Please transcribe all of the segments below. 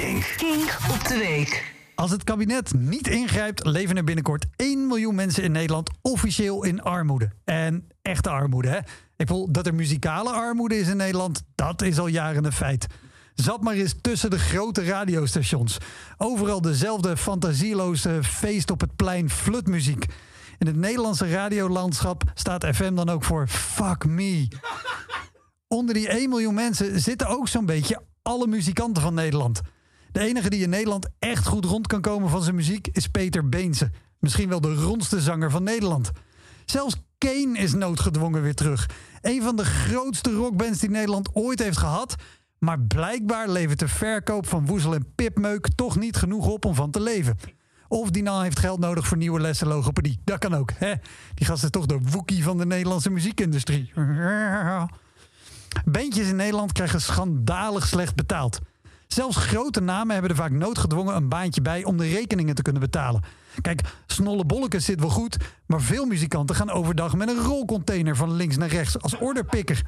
Kink. Kink op de week. Als het kabinet niet ingrijpt, leven er binnenkort 1 miljoen mensen in Nederland officieel in armoede. En echte armoede, hè? Ik wil dat er muzikale armoede is in Nederland, dat is al jaren een feit. Zat maar eens tussen de grote radiostations. Overal dezelfde fantasieloze feest op het plein flutmuziek. In het Nederlandse radiolandschap staat FM dan ook voor fuck me. Onder die 1 miljoen mensen zitten ook zo'n beetje alle muzikanten van Nederland. De enige die in Nederland echt goed rond kan komen van zijn muziek is Peter Beense. Misschien wel de rondste zanger van Nederland. Zelfs Kane is noodgedwongen weer terug. Een van de grootste rockbands die Nederland ooit heeft gehad. Maar blijkbaar levert de verkoop van woezel en pipmeuk toch niet genoeg op om van te leven. Of die nou heeft geld nodig voor nieuwe lessen logopedie. Dat kan ook, hè? Die gast is toch de woekie van de Nederlandse muziekindustrie. Bandjes in Nederland krijgen schandalig slecht betaald. Zelfs grote namen hebben er vaak noodgedwongen een baantje bij om de rekeningen te kunnen betalen. Kijk, Snolle Bollekes zit wel goed, maar veel muzikanten gaan overdag met een rolcontainer van links naar rechts als orderpikker.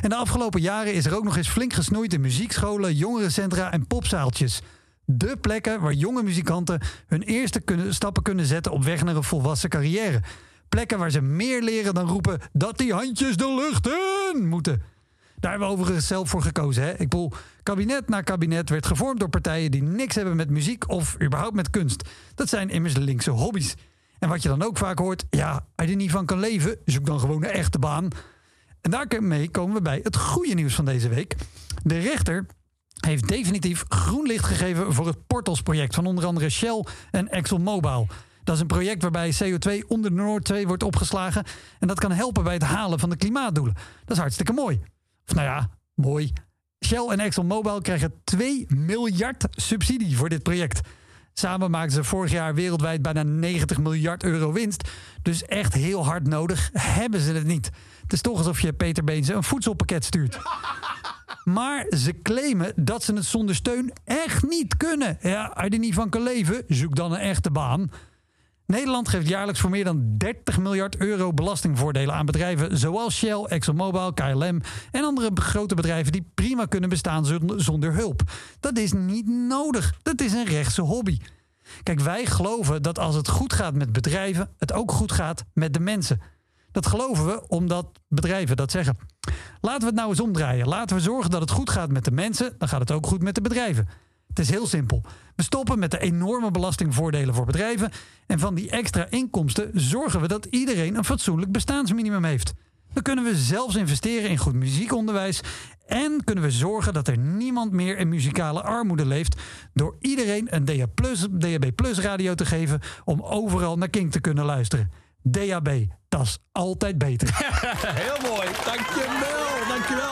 En de afgelopen jaren is er ook nog eens flink gesnoeid in muziekscholen, jongerencentra en popzaaltjes. De plekken waar jonge muzikanten hun eerste stappen kunnen zetten op weg naar een volwassen carrière. Plekken waar ze meer leren dan roepen dat die handjes de lucht in moeten. Daar hebben we overigens zelf voor gekozen. Hè? Ik bedoel, kabinet na kabinet werd gevormd door partijen die niks hebben met muziek of überhaupt met kunst. Dat zijn immers linkse hobby's. En wat je dan ook vaak hoort, ja, als je er niet van kan leven, zoek dan gewoon een echte baan. En daarmee komen we bij het goede nieuws van deze week. De rechter heeft definitief groen licht gegeven voor het Portals-project van onder andere Shell en ExxonMobil. Dat is een project waarbij CO2 onder de Noordzee wordt opgeslagen. En dat kan helpen bij het halen van de klimaatdoelen. Dat is hartstikke mooi. Nou ja, mooi. Shell en ExxonMobil krijgen 2 miljard subsidie voor dit project. Samen maken ze vorig jaar wereldwijd bijna 90 miljard euro winst. Dus echt heel hard nodig hebben ze het niet. Het is toch alsof je Peter Beense een voedselpakket stuurt. Maar ze claimen dat ze het zonder steun echt niet kunnen. Ja, als je er niet van kan leven, zoek dan een echte baan. Nederland geeft jaarlijks voor meer dan 30 miljard euro belastingvoordelen aan bedrijven zoals Shell, ExxonMobil, KLM en andere grote bedrijven die prima kunnen bestaan zonder hulp. Dat is niet nodig. Dat is een rechtse hobby. Kijk, wij geloven dat als het goed gaat met bedrijven, het ook goed gaat met de mensen. Dat geloven we omdat bedrijven dat zeggen. Laten we het nou eens omdraaien. Laten we zorgen dat het goed gaat met de mensen, dan gaat het ook goed met de bedrijven. Het is heel simpel. We stoppen met de enorme belastingvoordelen voor bedrijven. En van die extra inkomsten zorgen we dat iedereen een fatsoenlijk bestaansminimum heeft. Dan kunnen we zelfs investeren in goed muziekonderwijs. En kunnen we zorgen dat er niemand meer in muzikale armoede leeft. Door iedereen een DAB Plus radio te geven om overal naar King te kunnen luisteren. DAB, dat is altijd beter. Heel mooi. Dankjewel. Dankjewel.